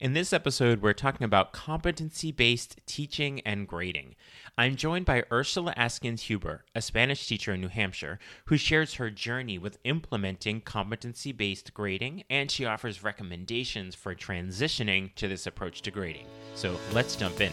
In this episode, we're talking about competency based teaching and grading. I'm joined by Ursula Askins Huber, a Spanish teacher in New Hampshire, who shares her journey with implementing competency based grading and she offers recommendations for transitioning to this approach to grading. So let's jump in.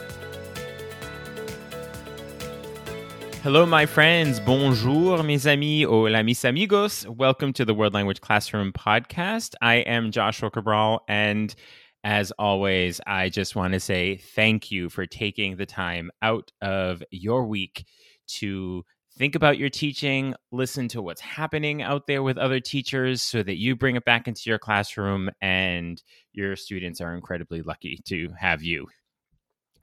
Hello, my friends. Bonjour, mes amis. Hola, mis amigos. Welcome to the World Language Classroom podcast. I am Joshua Cabral, and as always, I just want to say thank you for taking the time out of your week to think about your teaching, listen to what's happening out there with other teachers so that you bring it back into your classroom and your students are incredibly lucky to have you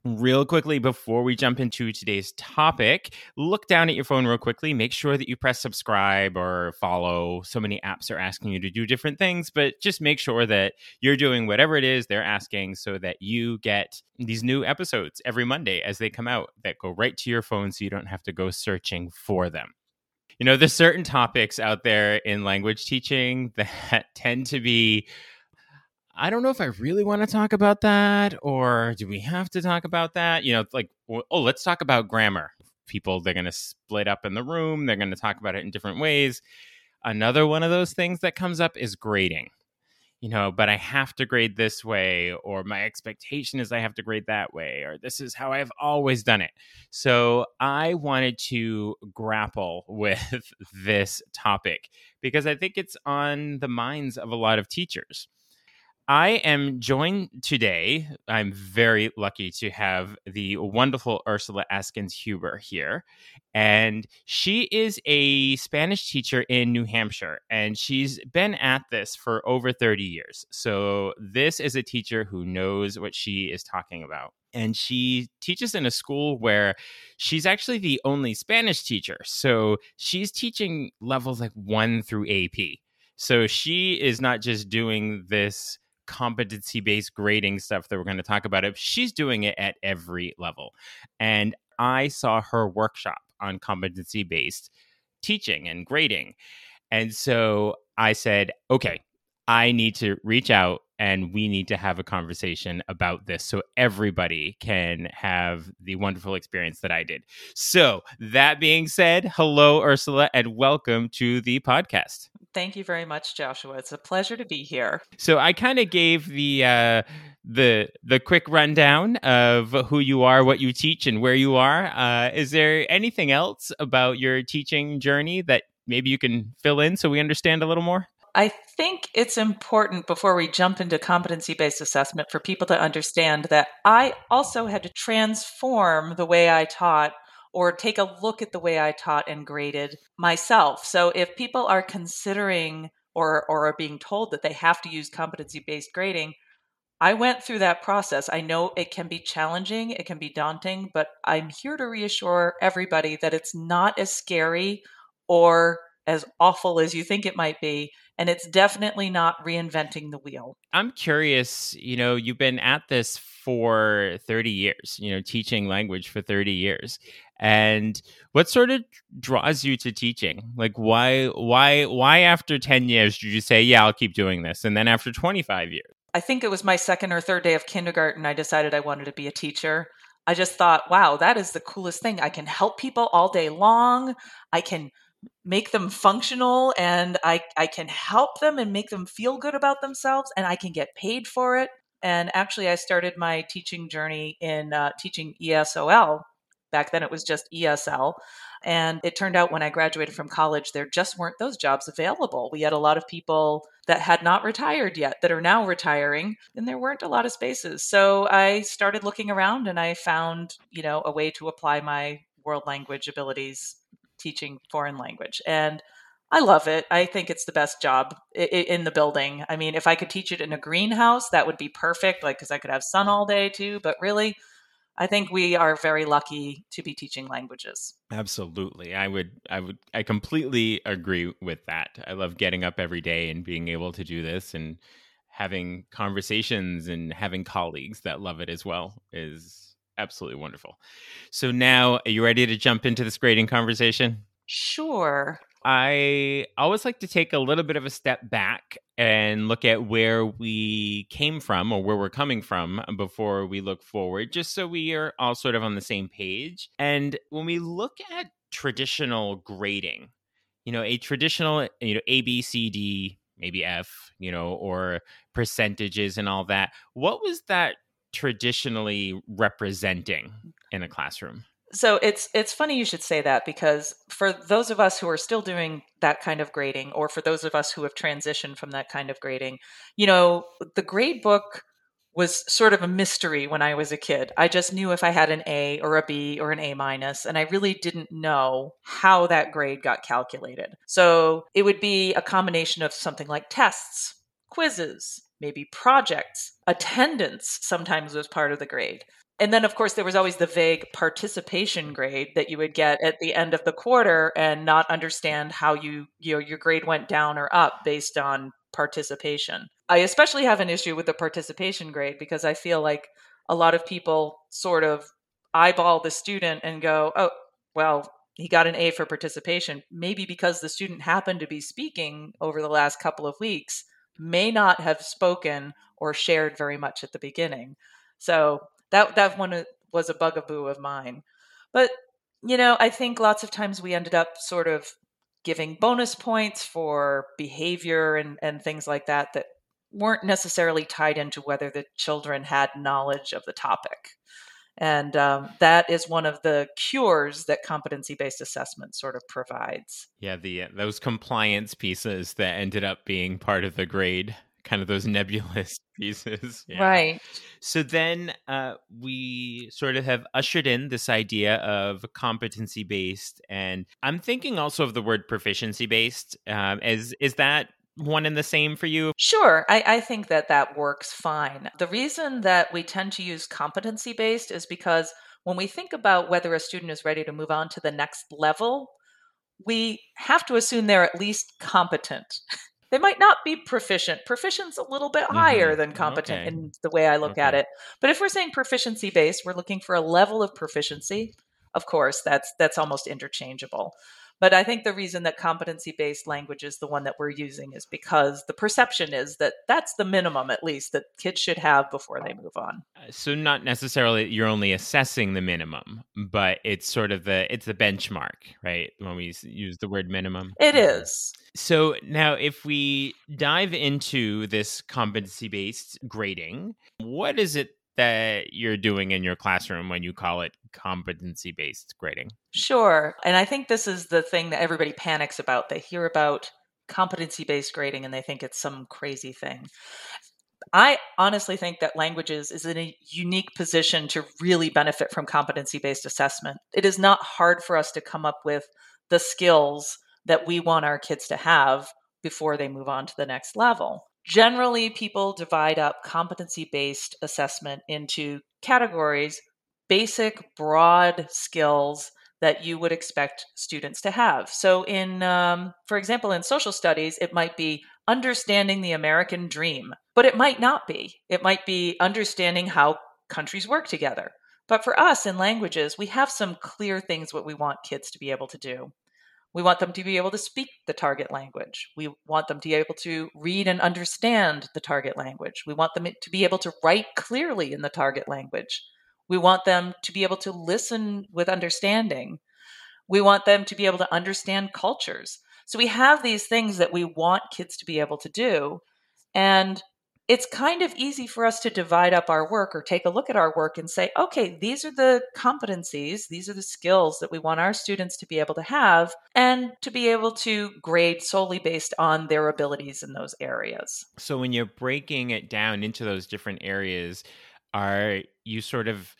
real quickly before we jump into today's topic. Look down at your phone real quickly. Make sure that you press subscribe or follow. So many apps are asking you to do different things but just make sure that you're doing whatever it is they're asking so that you get these new episodes every monday as they come out that go right to your phone so you don't have to go searching for them. You know there's certain topics out there in language teaching that tend to be I don't know if I really want to talk about that or do we have to talk about that? You know, like, oh, let's talk about grammar. People, they're going to split up in the room, they're going to talk about it in different ways. Another one of those things that comes up is grading. You know, but I have to grade this way, or my expectation is I have to grade that way, or this is how I've always done it. So I wanted to grapple with this topic because I think it's on the minds of a lot of teachers I am joined today. I'm very lucky to have the wonderful Ursula Askins Huber here. And she is a Spanish teacher in New Hampshire, and she's been at this for over 30 years. So, this is a teacher who knows what she is talking about. And she teaches in a school where she's actually the only Spanish teacher. So, she's teaching levels like one through AP. So, she is not just doing this competency based grading stuff that we're going to talk about it she's doing it at every level. And i saw her workshop on competency based teaching and grading. And so i said okay i need to reach out and we need to have a conversation about this so everybody can have the wonderful experience that I did. So, that being said, hello, Ursula, and welcome to the podcast. Thank you very much, Joshua. It's a pleasure to be here. So I kind of gave the uh, the the quick rundown of who you are, what you teach, and where you are. Uh, is there anything else about your teaching journey that maybe you can fill in so we understand a little more? I think it's important before we jump into competency based assessment for people to understand that I also had to transform the way I taught or take a look at the way I taught and graded myself. So if people are considering or, or are being told that they have to use competency based grading, I went through that process. I know it can be challenging, it can be daunting, but I'm here to reassure everybody that it's not as scary or as awful as you think it might be. And it's definitely not reinventing the wheel. I'm curious, you know, you've been at this for 30 years, you know, teaching language for 30 years. And what sort of draws you to teaching? Like why why why after 10 years did you say, "Yeah, I'll keep doing this?" And then after 25 years? I think it was my second or third day of kindergarten I decided I wanted to be a teacher. I just thought, "Wow, that is the coolest thing. I can help people all day long. I can make them functional and I, I can help them and make them feel good about themselves and I can get paid for it. And actually, I started my teaching journey in uh, teaching ESOL. Back then, it was just ESL. And it turned out when I graduated from college, there just weren't those jobs available. We had a lot of people that had not retired yet that are now retiring, and there weren't a lot of spaces. So I started looking around and I found, you know, a way to apply my world language abilities teaching foreign language. And I love it. I think it's the best job in the building. I mean, if I could teach it in a greenhouse, that would be perfect, like, because I could have sun all day too. But really, I think we are very lucky to be teaching languages. Absolutely. I would I would I completely agree with that. I love getting up every day and being able to do this and having conversations and having colleagues that love it as well is absolutely wonderful. So now, are you ready to jump into this grading conversation? Sure. I always like to take a little bit of a step back and look at where we came from or where we're coming from before we look forward, just so we are all sort of on the same page. And when we look at traditional grading, you know, a traditional, you know, A, B, C, D, maybe F, you know, or percentages and all that, what was that traditionally representing in a classroom? So it's it's funny you should say that because for those of us who are still doing that kind of grading or for those of us who have transitioned from that kind of grading, you know, the grade book was sort of a mystery when I was a kid. I just knew if I had an A or a B or an A minus and I really didn't know how that grade got calculated. So it would be a combination of something like tests, quizzes, maybe projects, attendance sometimes was part of the grade. And then of course there was always the vague participation grade that you would get at the end of the quarter and not understand how you you know your grade went down or up based on participation. I especially have an issue with the participation grade because i feel like a lot of people sort of eyeball the student and go oh well he got an a for participation. Maybe because the student happened to be speaking over the last couple of weeks may not have spoken or shared very much at the beginning so that that one uh, was a bugaboo of mine. But you know, I think lots of times we ended up sort of giving bonus points for behavior and and things like that that weren't necessarily tied into whether the children had knowledge of the topic. And um, that is one of the cures that competency based assessment sort of provides. Yeah, the uh, those compliance pieces that ended up being part of the grade kind of those nebulous pieces. Yeah. Right. So then uh, we sort of have ushered in this idea of competency based, and I'm thinking also of the word proficiency based. Um, is is that one and the same for you? Sure. I, I think that that works fine. The reason that we tend to use competency based is because when we think about whether a student is ready to move on to the next level, we have to assume they're at least competent. They might not be proficient. Proficient's a little bit higher mm-hmm. than competent okay. in the way I look okay. at it. But if we're saying proficiency based, we're looking for a level of proficiency. Of course, that's that's almost interchangeable. But I think the reason that competency based language is the one that we're using is because the perception is that that's the minimum, at least, that kids should have before they move on. Uh, so not necessarily you're only assessing the minimum, but it's sort of the it's the benchmark, right? When we use the word minimum, it is. So now, if we dive into this competency based grading, what is it that you're doing in your classroom when you call it competency based grading? Sure. And I think this is the thing that everybody panics about. They hear about competency based grading and they think it's some crazy thing. I honestly think that languages is in a unique position to really benefit from competency based assessment. It is not hard for us to come up with the skills that we want our kids to have before they move on to the next level. Generally, people divide up competency based assessment into categories basic, broad skills that you would expect students to have. So, in, um, for example, in social studies, it might be understanding the American dream, but it might not be. It might be understanding how countries work together. But for us in languages, we have some clear things what we want kids to be able to do. We want them to be able to speak the target language. We want them to be able to read and understand the target language. We want them to be able to write clearly in the target language. We want them to be able to listen with understanding. We want them to be able to understand cultures. So we have these things that we want kids to be able to do. And it's kind of easy for us to divide up our work or take a look at our work and say, okay, these are the competencies, these are the skills that we want our students to be able to have and to be able to grade solely based on their abilities in those areas. So when you're breaking it down into those different areas, are you sort of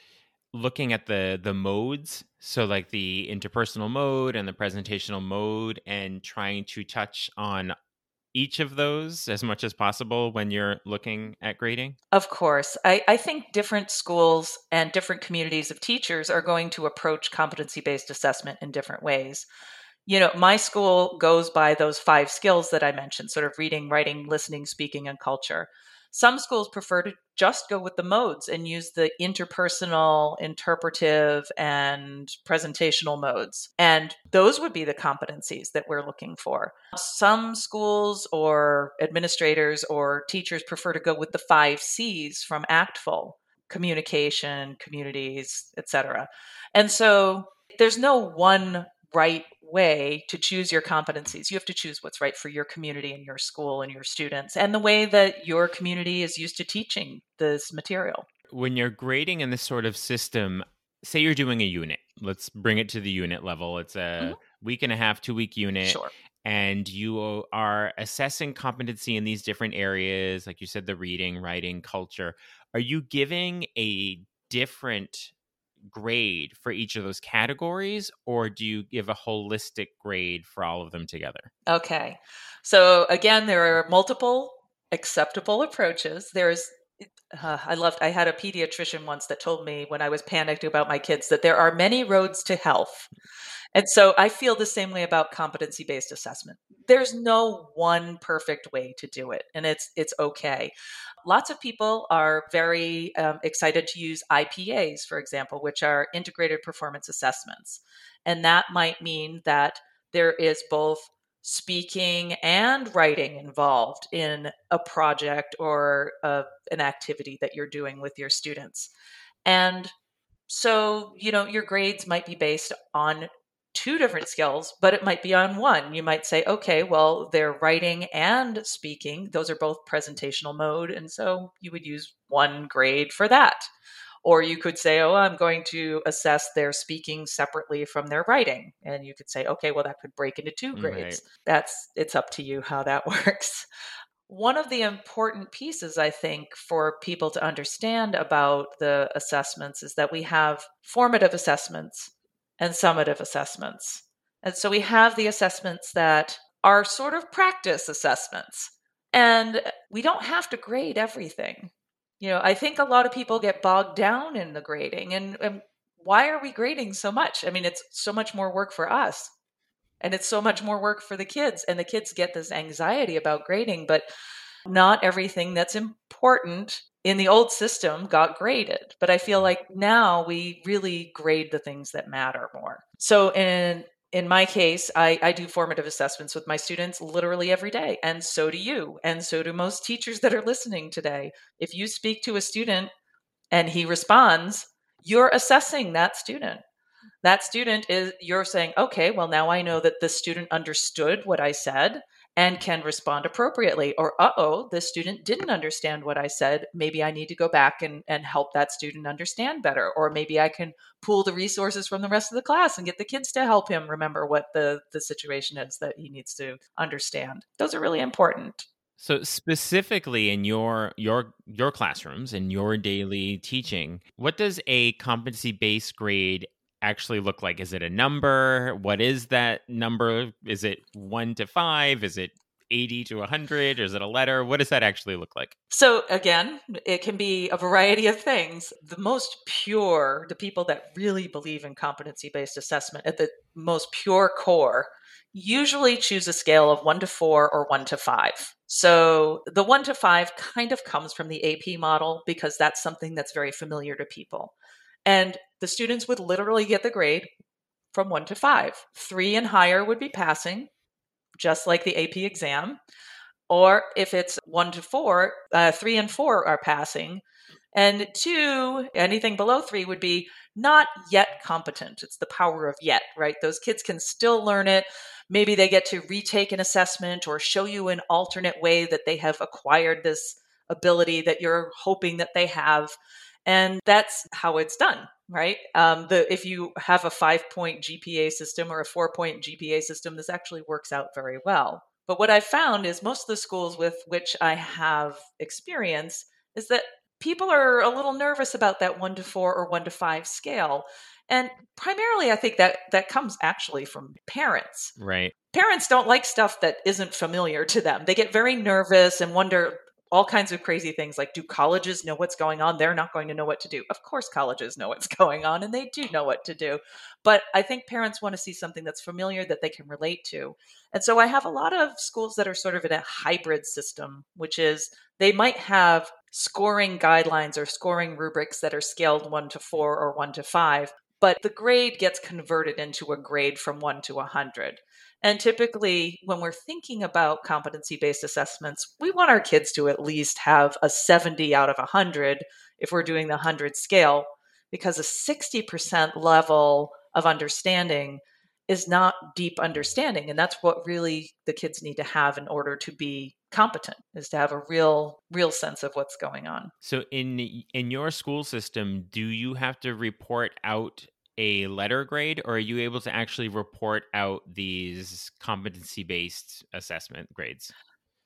looking at the the modes so like the interpersonal mode and the presentational mode and trying to touch on each of those as much as possible when you're looking at grading? Of course. I, I think different schools and different communities of teachers are going to approach competency based assessment in different ways. You know, my school goes by those five skills that I mentioned sort of reading, writing, listening, speaking, and culture. Some schools prefer to just go with the modes and use the interpersonal, interpretive, and presentational modes. And those would be the competencies that we're looking for. Some schools or administrators or teachers prefer to go with the five C's from ACTFL communication, communities, etc. And so there's no one right way to choose your competencies. You have to choose what's right for your community and your school and your students and the way that your community is used to teaching this material. When you're grading in this sort of system, say you're doing a unit, let's bring it to the unit level. It's a mm-hmm. week and a half, two week unit. Sure. And you are assessing competency in these different areas, like you said, the reading, writing, culture. Are you giving a different grade for each of those categories, or do you give a holistic grade for all of them together? Okay. So, again, there are multiple acceptable approaches. There's uh, I loved, I had a pediatrician once that told me when I was panicked about my kids that there are many roads to health. And so I feel the same way about competency based assessment. There's no one perfect way to do it, and it's it's okay. Lots of people are very um, excited to use IPAs, for example, which are integrated performance assessments. And that might mean that there is both speaking and writing involved in a project or a, an activity that you're doing with your students. And so, you know, your grades might be based on two different skills, but it might be on one. You might say, okay, well, they're writing and speaking. Those are both presentational mode. And so you would use one grade for that. Or you could say, oh, I'm going to assess their speaking separately from their writing. And you could say, okay, well, that could break into two grades. Right. That's, it's up to you how that works. One of the important pieces, I think, for people to understand about the assessments is that we have formative assessments and summative assessments. And so we have the assessments that are sort of practice assessments. And we don't have to grade everything. You know, I think a lot of people get bogged down in the grading. And, and why are we grading so much? I mean, it's so much more work for us. And it's so much more work for the kids. And the kids get this anxiety about grading, but not everything that's important in the old system got graded. But I feel mm. like now we really grade the things that matter more. So in in my case, I, I do formative assessments with my students literally every day. And so do you. And so do most teachers that are listening today. If you speak to a student and he responds, you're assessing that student. That student is, you're saying, okay, well, now I know that the student understood what I said and can respond appropriately. Or, uh oh, this student didn't understand what I said. Maybe I need to go back and, and help that student understand better. Or maybe I can pool the resources from the rest of the class and get the kids to help him remember what the, the situation is that he needs to understand. Those are really important. So specifically in your your your classrooms and your daily teaching, what does a competency based grade actually look like? Is it a number? What is that number? Is it one to five? Is it 80 to 100? Is it a letter? What does that actually look like? So, again, it can be a variety of things. The most pure, the people that really believe in competency based assessment at the most pure core, usually choose a scale of one to four or one to five. So, the one to five kind of comes from the AP model because that's something that's very familiar to people. And the students would literally get the grade from one to five. Three and higher would be passing, just like the AP exam. Or if it's one to four, uh, three and four are passing. And two, anything below three would be not yet competent. It's the power of yet, right? Those kids can still learn it. Maybe they get to retake an assessment or show you an alternate way that they have acquired this ability that you're hoping that they have and that's how it's done right um, the if you have a five point gpa system or a four point gpa system this actually works out very well but what i've found is most of the schools with which i have experience is that people are a little nervous about that one to four or one to five scale. And primarily, I think that that comes actually from parents. Right. Parents don't like stuff that isn't familiar to them. They get very nervous and wonder all kinds of crazy things like do colleges know what's going on? They're not going to know what to do. Of course, colleges know what's going on and they do know what to do. But I think parents want to see something that's familiar that they can relate to. And so I have a lot of schools that are sort of in a hybrid system, which is they might have scoring guidelines or scoring rubrics that are scaled one to four or one to five, but the grade gets converted into a grade from one to a 100. And typically, when we're thinking about competency based assessments, we want our kids to at least have a 70 out of 100 if we're doing the 100 scale, because a 60% level of understanding is not deep understanding. And that's what really the kids need to have in order to be competent is to have a real real sense of what's going on so in in your school system do you have to report out a letter grade or are you able to actually report out these competency based assessment grades?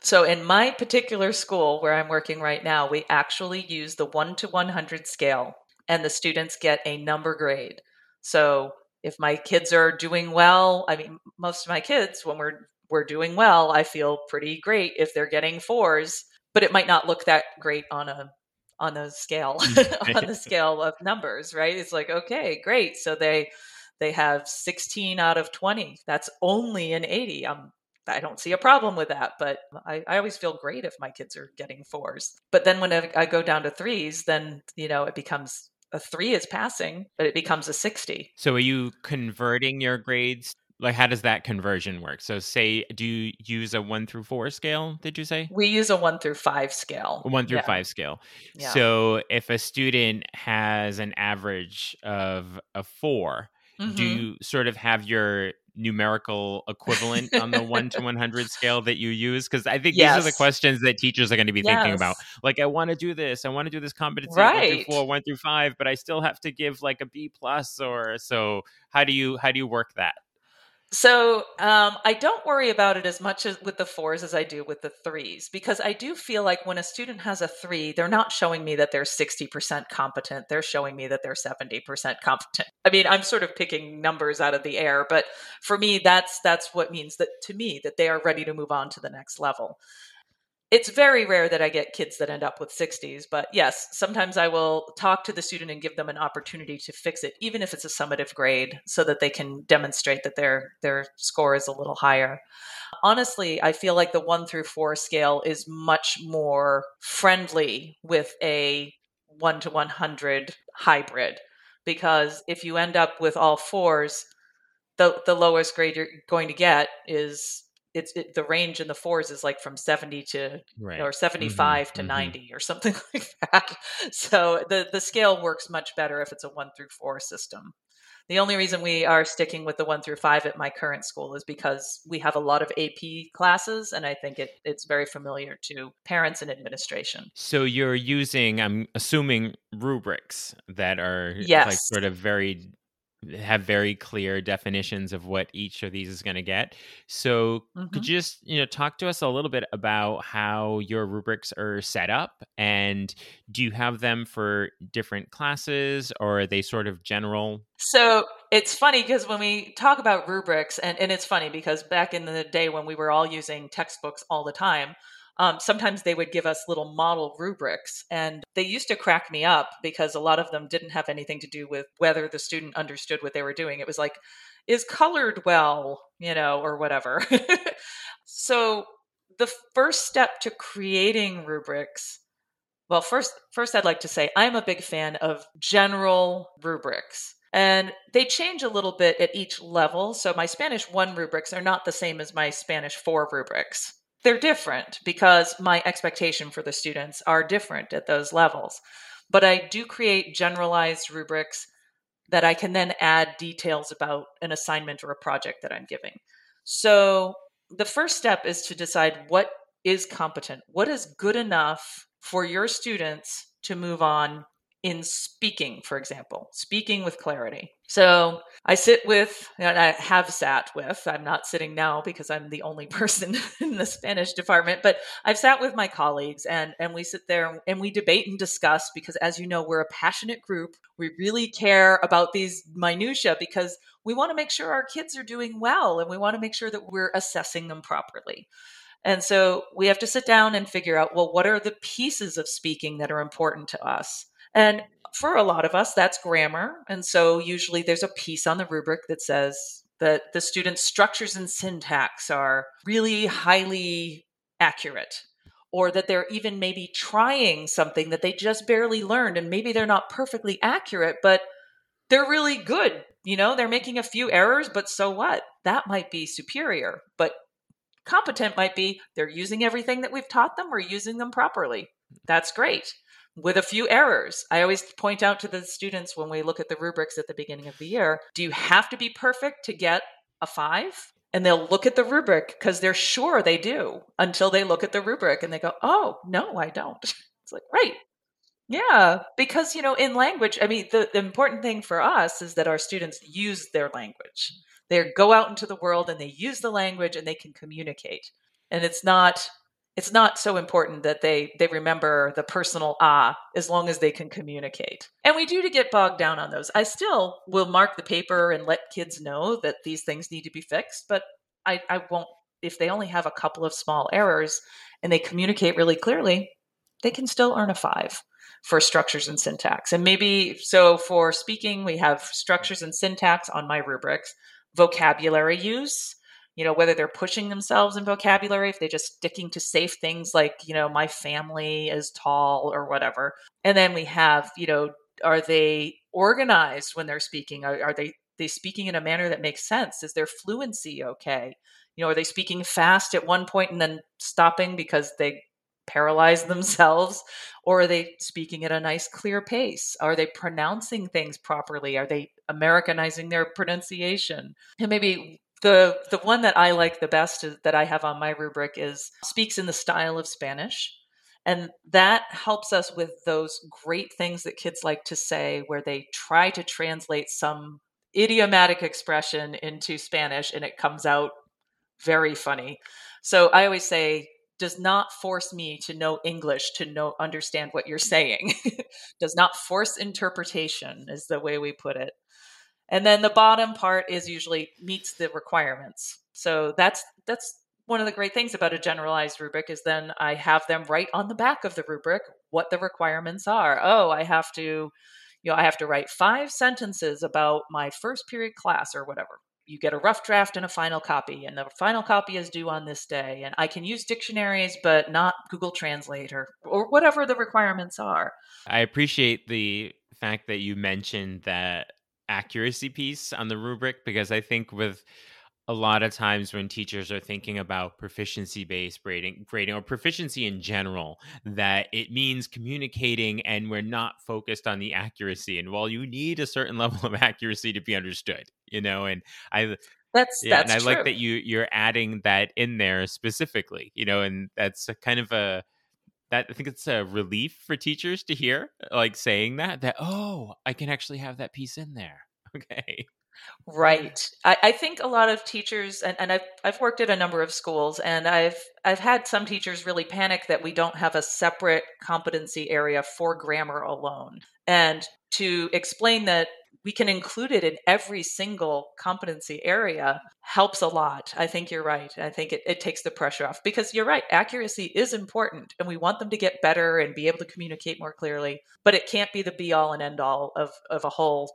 So in my particular school where i'm working right now we actually use the 1 to 100 scale and the students get a number grade. So if my kids are doing well i mean most of my kids when we're we're doing well, I feel pretty great if they're getting fours, but it might not look that great on a on a scale on the mm. scale of numbers, right? It's like, okay, great. So they they have 16 out of 20. That's only an 80. I'm I don't see a problem with that, but I, I always feel great if my kids are getting fours. But then when I, I go down to threes, then you know it becomes a three is passing, but it becomes a 60. So are you converting your grades like how does that conversion work so say do you use a one through four scale did you say we use a one through five scale one through yeah. five scale yeah. so if a student has an average of a 4 mm-hmm. do you sort of have your numerical equivalent on the 1 to 100 scale that you use because i think yes. these are the questions that teachers are going to be yes. thinking about like i want to do this i want to do this competency right. 1 through 4 1 through 5 but i still have to give like a b plus or so how do you how do you work that so um, I don't worry about it as much as with the fours as I do with the threes because I do feel like when a student has a three, they're not showing me that they're 60% competent. They're showing me that they're 70% competent. I mean, I'm sort of picking numbers out of the air, but for me, that's that's what means that to me that they are ready to move on to the next level it's very rare that I get kids that end up with 60s, but yes, sometimes I will talk to the student and give them an opportunity to fix it, even if it's a summative grade, so that they can demonstrate that their their score is a little higher. Honestly, I feel like the one through four scale is much more friendly with a one to 100 hybrid, because if you end up with all fours, the, the lowest grade you're going to get is it's it, the range in the fours is like from 70 to right. or 75 mm-hmm. to mm-hmm. 90 or something like that so the the scale works much better if it's a 1 through 4 system the only reason we are sticking with the 1 through 5 at my current school is because we have a lot of AP classes and I think it, it's very familiar to parents and administration. So you're using I'm assuming rubrics that are yes. like sort of very have very clear definitions of what each of these is going to get. So, mm-hmm. could you just you know talk to us a little bit about how your rubrics are set up, and do you have them for different classes, or are they sort of general? So it's funny because when we talk about rubrics, and, and it's funny because back in the day when we were all using textbooks all the time, um, sometimes they would give us little model rubrics and they used to crack me up because a lot of them didn't have anything to do with whether the student understood what they were doing. It was like is colored well? you know or whatever. So the first step to creating rubrics well first first i'd like to say i'm a big fan of general rubrics and they change a little bit at each level. So my spanish 1 rubrics are not the same as my spanish 4 rubrics they're different because my expectation for the students are different at those levels. But I do create generalized rubrics that I can then add details about an assignment or a project that I'm giving. So the first step is to decide what is competent, what is good enough for your students to move on in speaking, for example, speaking with clarity. So I sit with, and I have sat with, I'm not sitting now because I'm the only person in the Spanish department, but I've sat with my colleagues and, and we sit there and we debate and discuss because, as you know, we're a passionate group. We really care about these minutiae because we want to make sure our kids are doing well and we want to make sure that we're assessing them properly. And so we have to sit down and figure out well, what are the pieces of speaking that are important to us? And for a lot of us, that's grammar. And so usually there's a piece on the rubric that says that the student's structures and syntax are really highly accurate, or that they're even maybe trying something that they just barely learned. And maybe they're not perfectly accurate, but they're really good. You know, they're making a few errors, but so what? That might be superior. But competent might be they're using everything that we've taught them, we're using them properly. That's great with a few errors. I always point out to the students when we look at the rubrics at the beginning of the year do you have to be perfect to get a five? And they'll look at the rubric because they're sure they do until they look at the rubric and they go, oh, no, I don't. It's like, right. Yeah, because, you know, in language, I mean, the, the important thing for us is that our students use their language. They go out into the world and they use the language and they can communicate. And it's not it's not so important that they they remember the personal ah as long as they can communicate. And we do to get bogged down on those. I still will mark the paper and let kids know that these things need to be fixed but i i won't if they only have a couple of small errors and they communicate really clearly they can still earn a five for structures and syntax. And maybe so for speaking we have structures and syntax on my rubrics. Vocabulary use you know whether they're pushing themselves in vocabulary if they're just sticking to safe things like you know my family is tall or whatever. And then we have you know are they organized when they're speaking? Are, are they they speaking in a manner that makes sense? Is their fluency okay? You know are they speaking fast at one point and then stopping because they paralyze themselves? Or are they speaking at a nice clear pace? Are they pronouncing things properly? Are they americanizing their pronunciation? And maybe the the one that I like the best is, that I have on my rubric is speaks in the style of Spanish. And that helps us with those great things that kids like to say, where they try to translate some idiomatic expression into Spanish and it comes out very funny. So I always say, does not force me to know English to know understand what you're saying. does not force interpretation is the way we put it. And then the bottom part is usually meets the requirements. So that's that's one of the great things about a generalized rubric is then I have them write on the back of the rubric what the requirements are. Oh, I have to, you know, I have to write five sentences about my first period class or whatever. You get a rough draft and a final copy, and the final copy is due on this day. And I can use dictionaries, but not Google Translate or, or whatever the requirements are. I appreciate the fact that you mentioned that accuracy piece on the rubric because I think with a lot of times when teachers are thinking about proficiency based grading grading or proficiency in general that it means communicating and we're not focused on the accuracy and while you need a certain level of accuracy to be understood you know and i that's yeah, that's and i true. like that you you're adding that in there specifically you know and that's kind of a that I think it's a relief for teachers to hear, uh, like saying that that oh, I can actually have that piece in there. Okay. Right. I, I think a lot of teachers and, and I've I've worked at a number of schools and I've I've had some teachers really panic that we don't have a separate competency area for grammar alone. And to explain that we can include it in every single competency area helps a lot. I think you're right. I think it, it takes the pressure off because you're right. Accuracy is important and we want them to get better and be able to communicate more clearly, but it can't be the be all and end all of, of a whole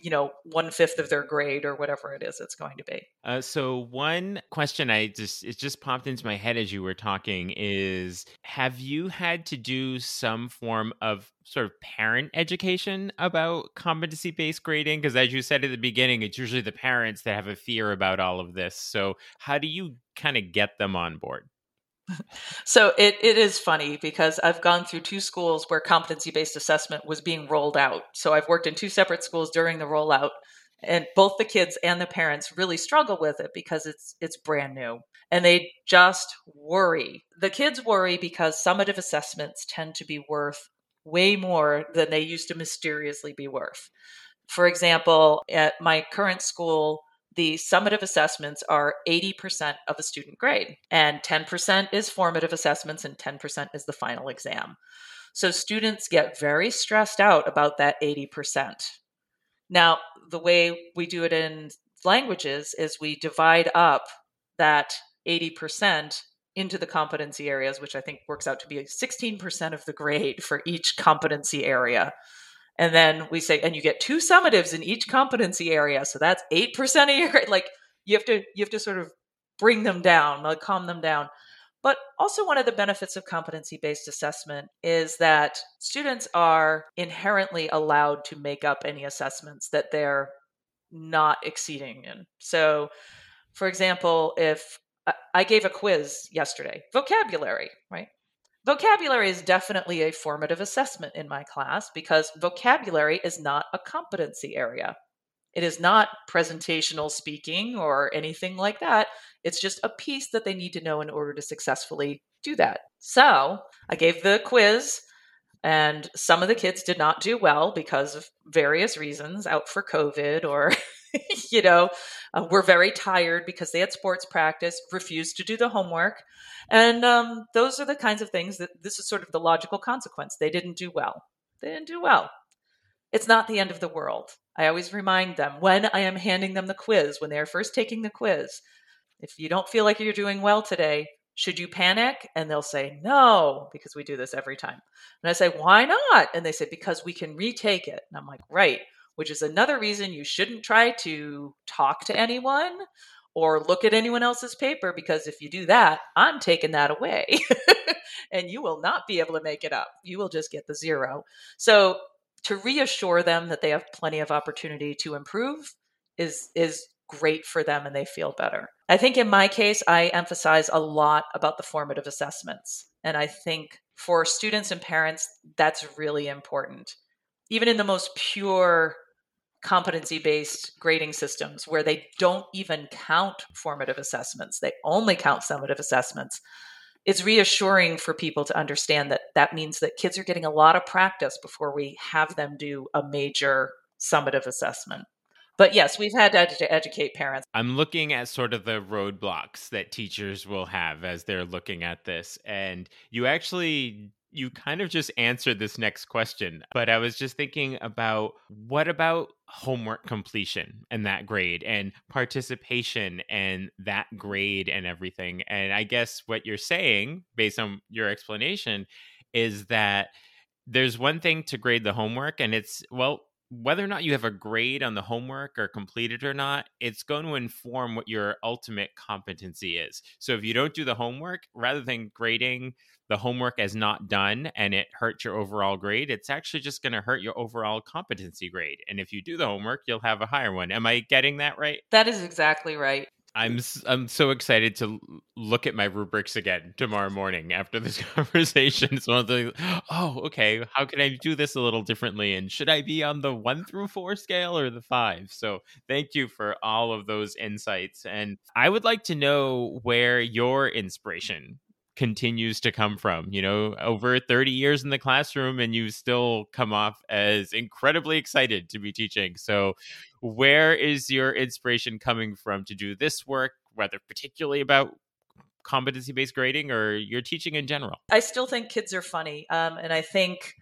you know one fifth of their grade or whatever it is it's going to be. Uh, so one question i just it just popped into my head as you were talking is have you had to do some form of sort of parent education about competency based grading? Because as you said at the beginning it's usually the parents that have a fear about all of this. So how do you kind of get them on board so it, it is funny because I've gone through two schools where competency based assessment was being rolled out. So I've worked in two separate schools during the rollout, and both the kids and the parents really struggle with it because it's it's brand new and they just worry. The kids worry because summative assessments tend to be worth way more than they used to mysteriously be worth. For example, at my current school, the summative assessments are 80% of a student grade, and 10% is formative assessments, and 10% is the final exam. So students get very stressed out about that 80%. Now, the way we do it in languages is we divide up that 80% into the competency areas, which I think works out to be 16% of the grade for each competency area. And then we say, and you get two summatives in each competency area. So that's 8% of your. Like you have to, you have to sort of bring them down, like calm them down. But also, one of the benefits of competency based assessment is that students are inherently allowed to make up any assessments that they're not exceeding in. So, for example, if I gave a quiz yesterday, vocabulary, right? Vocabulary is definitely a formative assessment in my class because vocabulary is not a competency area. It is not presentational speaking or anything like that. It's just a piece that they need to know in order to successfully do that. So I gave the quiz, and some of the kids did not do well because of various reasons out for COVID or you know, uh, were very tired because they had sports practice, refused to do the homework. And um, those are the kinds of things that this is sort of the logical consequence. They didn't do well. They didn't do well. It's not the end of the world. I always remind them when I am handing them the quiz, when they're first taking the quiz, if you don't feel like you're doing well today, should you panic? And they'll say, no, because we do this every time. And I say, why not? And they say, because we can retake it. And I'm like, right which is another reason you shouldn't try to talk to anyone or look at anyone else's paper because if you do that, I'm taking that away and you will not be able to make it up. You will just get the zero. So to reassure them that they have plenty of opportunity to improve is is great for them and they feel better. I think in my case I emphasize a lot about the formative assessments and I think for students and parents that's really important. Even in the most pure competency based grading systems where they don't even count formative assessments, they only count summative assessments. It's reassuring for people to understand that that means that kids are getting a lot of practice before we have them do a major summative assessment. But yes, we've had to educate parents. I'm looking at sort of the roadblocks that teachers will have as they're looking at this. And you actually you kind of just answered this next question, but I was just thinking about what about homework completion and that grade and participation and that grade and everything. And I guess what you're saying, based on your explanation, is that there's one thing to grade the homework, and it's, well, whether or not you have a grade on the homework or complete it or not, it's going to inform what your ultimate competency is. So if you don't do the homework, rather than grading the homework as not done and it hurts your overall grade, it's actually just going to hurt your overall competency grade. And if you do the homework, you'll have a higher one. Am I getting that right? That is exactly right. I'm I'm so excited to look at my rubrics again tomorrow morning after this conversation. It's one of the oh okay, how can I do this a little differently? And should I be on the one through four scale or the five? So thank you for all of those insights. And I would like to know where your inspiration continues to come from. You know, over 30 years in the classroom, and you still come off as incredibly excited to be teaching. So, where is your inspiration coming from to do this work, whether particularly about competency based grading or your teaching in general? I still think kids are funny. Um, and I think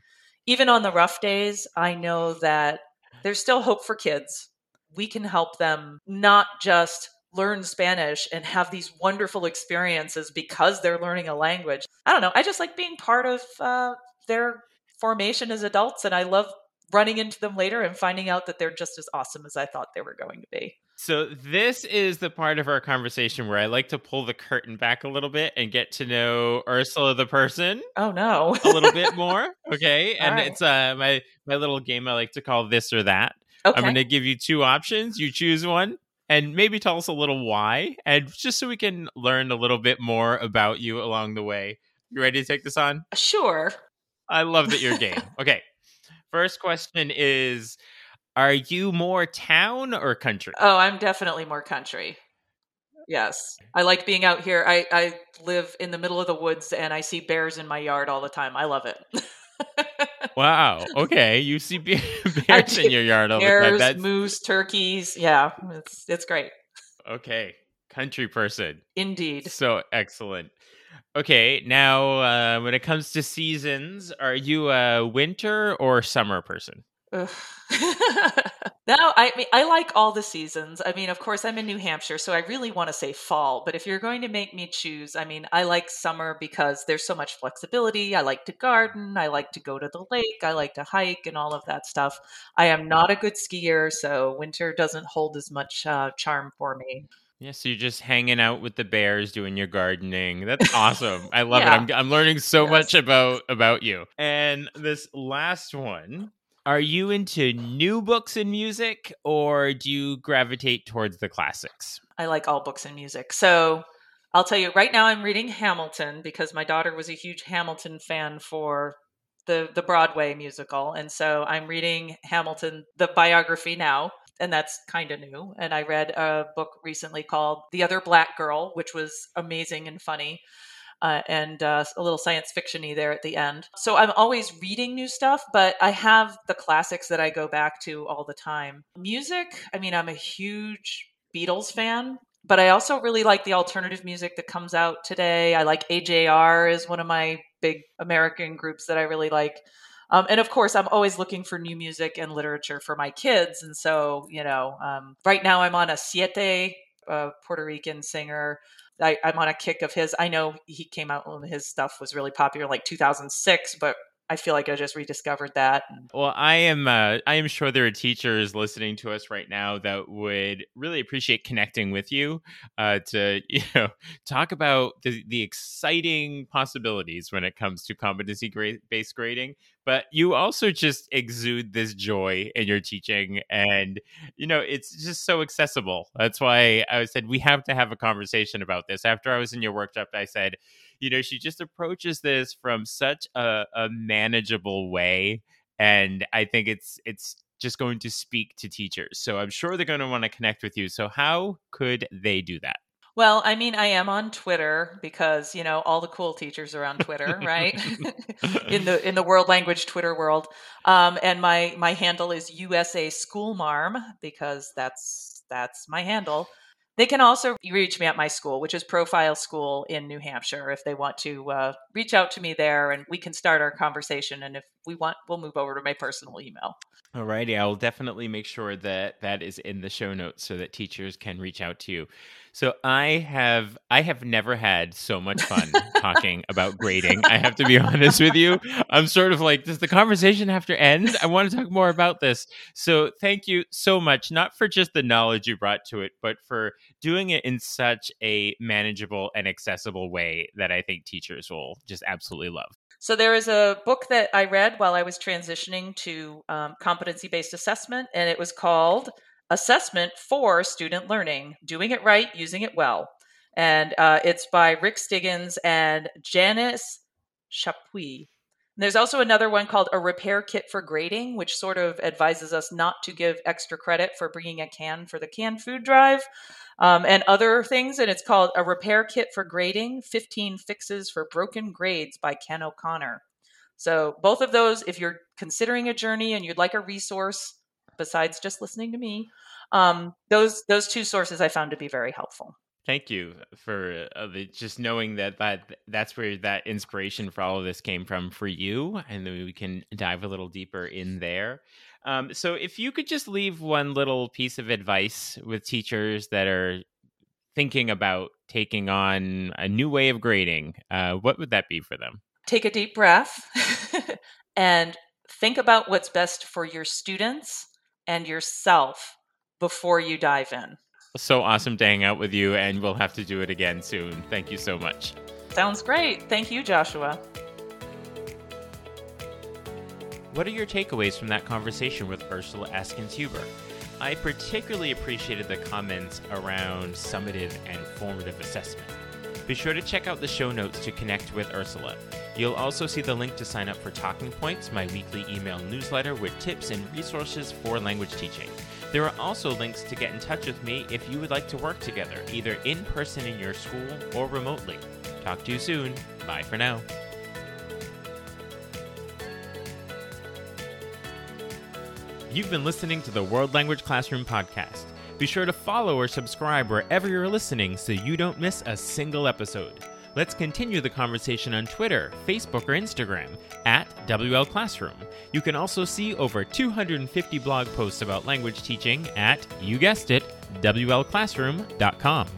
even on the rough days, I know that there's still hope for kids. We can help them not just learn Spanish and have these wonderful experiences because they're learning a language. I don't know. I just like being part of uh, their formation as adults, and I love running into them later and finding out that they're just as awesome as I thought they were going to be. So, this is the part of our conversation where I like to pull the curtain back a little bit and get to know Ursula the person. Oh no. a little bit more, okay? and right. it's uh my my little game I like to call this or that. Okay. I'm going to give you two options. You choose one and maybe tell us a little why, and just so we can learn a little bit more about you along the way. You ready to take this on? Sure. I love that you're game. okay. First question is Are you more town or country? Oh, I'm definitely more country. Yes. I like being out here. I, I live in the middle of the woods and I see bears in my yard all the time. I love it. wow. Okay. You see bears in your yard all bears, the time. That's... moose, turkeys. Yeah, it's it's great. Okay, country person. Indeed. So excellent. Okay, now uh, when it comes to seasons, are you a winter or summer person? no, I mean I like all the seasons. I mean, of course, I'm in New Hampshire, so I really want to say fall. But if you're going to make me choose, I mean, I like summer because there's so much flexibility. I like to garden. I like to go to the lake. I like to hike and all of that stuff. I am not a good skier, so winter doesn't hold as much uh, charm for me. Yeah, so you're just hanging out with the bears, doing your gardening. That's awesome. I love yeah. it. I'm, I'm learning so yes. much about about you. And this last one, are you into new books and music, or do you gravitate towards the classics? I like all books and music. So I'll tell you right now, I'm reading Hamilton because my daughter was a huge Hamilton fan for the the Broadway musical, and so I'm reading Hamilton the biography now and that's kind of new. And I read a book recently called The Other Black Girl, which was amazing and funny. Uh, and uh, a little science fictiony there at the end. So I'm always reading new stuff, but I have the classics that I go back to all the time. Music, I mean, I'm a huge Beatles fan, but I also really like the alternative music that comes out today. I like AJR is one of my big American groups that I really like. Um, and of course, I'm always looking for new music and literature for my kids. And so, you know, um, right now I'm on a Siete, a Puerto Rican singer. I, am on a kick of his. I know he came out when his stuff was really popular, like 2006, but I feel like I just rediscovered that. Well, I am uh, I am sure there are teachers listening to us right now that would really appreciate connecting with you uh, to you know talk about the, the exciting possibilities when it comes to competency based grading. But you also just exude this joy in your teaching, and you know it's just so accessible. That's why I said we have to have a conversation about this. After I was in your workshop, I said you know, she just approaches this from such a, a manageable way. And I think it's it's just going to speak to teachers. So I'm sure they're going to want to connect with you. So how could they do that? Well, I mean, I am on Twitter because you know all the cool teachers are on Twitter, right? in the in the world language Twitter world, um, and my my handle is USA School Marm because that's that's my handle. They can also reach me at my school, which is Profile School in New Hampshire, if they want to uh, reach out to me there and we can start our conversation. And if we want, we'll move over to my personal email. Alrighty, I will definitely make sure that that is in the show notes so that teachers can reach out to you. So I have I have never had so much fun talking about grading. I have to be honest with you. I'm sort of like, does the conversation have to end? I want to talk more about this. So thank you so much, not for just the knowledge you brought to it, but for doing it in such a manageable and accessible way that I think teachers will just absolutely love. So there is a book that I read while I was transitioning to um, competency based assessment, and it was called assessment for student learning, doing it right, using it well. And uh, it's by Rick Stiggins and Janice Chappuis. There's also another one called A Repair Kit for Grading, which sort of advises us not to give extra credit for bringing a can for the canned food drive um, and other things. And it's called A Repair Kit for Grading 15 Fixes for Broken Grades by Ken O'Connor. So, both of those, if you're considering a journey and you'd like a resource, besides just listening to me. Um, those those two sources I found to be very helpful. Thank you for uh, the, just knowing that that that's where that inspiration for all of this came from for you, and then we can dive a little deeper in there. Um, so, if you could just leave one little piece of advice with teachers that are thinking about taking on a new way of grading, uh, what would that be for them? Take a deep breath and think about what's best for your students and yourself before you dive in. So awesome to hang out with you, and we'll have to do it again soon. Thank you so much. Sounds great. Thank you, Joshua. What are your takeaways from that conversation with Ursula Askins Huber? I particularly appreciated the comments around summative and formative assessment. Be sure to check out the show notes to connect with Ursula. You'll also see the link to sign up for Talking Points, my weekly email newsletter with tips and resources for language teaching. There are also links to get in touch with me if you would like to work together, either in person in your school or remotely. Talk to you soon. Bye for now. You've been listening to the World Language Classroom podcast. Be sure to follow or subscribe wherever you're listening so you don't miss a single episode. Let's continue the conversation on Twitter, Facebook, or Instagram at WL Classroom. You can also see over 250 blog posts about language teaching at, you guessed it, WLClassroom.com.